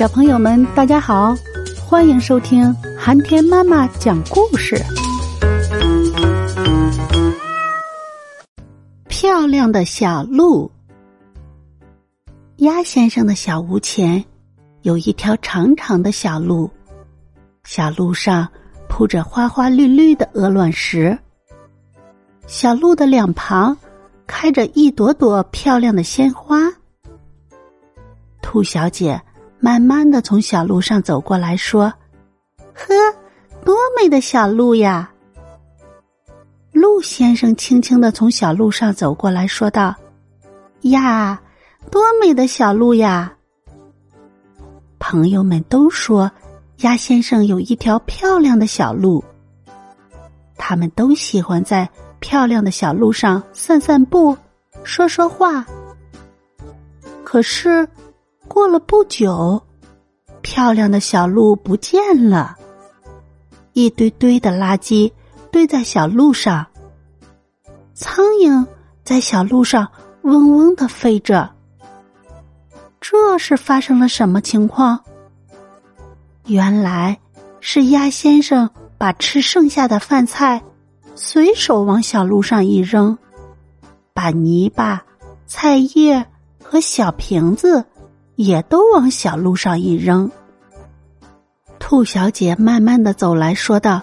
小朋友们，大家好，欢迎收听寒天妈妈讲故事。漂亮的小鹿，鸭先生的小屋前有一条长长的小路，小路上铺着花花绿绿的鹅卵石。小路的两旁开着一朵朵漂亮的鲜花。兔小姐。慢慢的从小路上走过来说：“呵，多美的小路呀！”鹿先生轻轻的从小路上走过来说道：“呀，多美的小路呀！”朋友们都说鸭先生有一条漂亮的小路，他们都喜欢在漂亮的小路上散散步、说说话。可是。过了不久，漂亮的小路不见了，一堆堆的垃圾堆在小路上，苍蝇在小路上嗡嗡的飞着。这是发生了什么情况？原来是鸭先生把吃剩下的饭菜随手往小路上一扔，把泥巴、菜叶和小瓶子。也都往小路上一扔。兔小姐慢慢的走来说道：“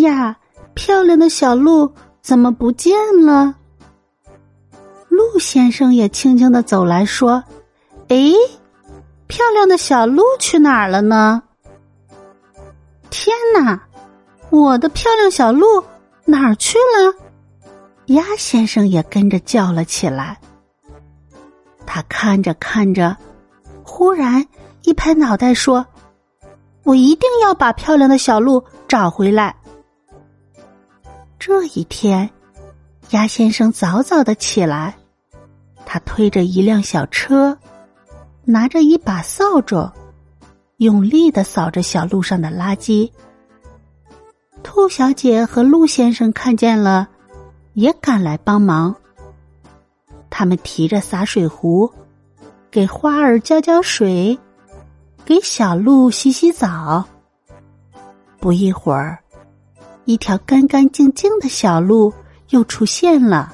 呀，漂亮的小鹿怎么不见了？”鹿先生也轻轻的走来说：“哎，漂亮的小鹿去哪儿了呢？”天哪，我的漂亮小鹿哪儿去了？鸭先生也跟着叫了起来。他看着看着。忽然一拍脑袋说：“我一定要把漂亮的小鹿找回来。”这一天，鸭先生早早的起来，他推着一辆小车，拿着一把扫帚，用力的扫着小路上的垃圾。兔小姐和鹿先生看见了，也赶来帮忙。他们提着洒水壶。给花儿浇浇水，给小鹿洗洗澡。不一会儿，一条干干净净的小路又出现了。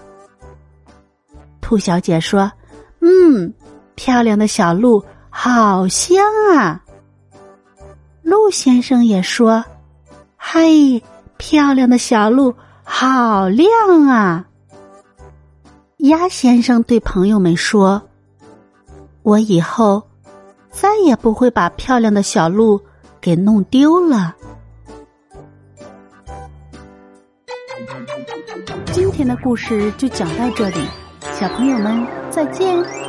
兔小姐说：“嗯，漂亮的小鹿好香啊。”鹿先生也说：“嗨，漂亮的小鹿好亮啊。”鸭先生对朋友们说。我以后再也不会把漂亮的小鹿给弄丢了。今天的故事就讲到这里，小朋友们再见。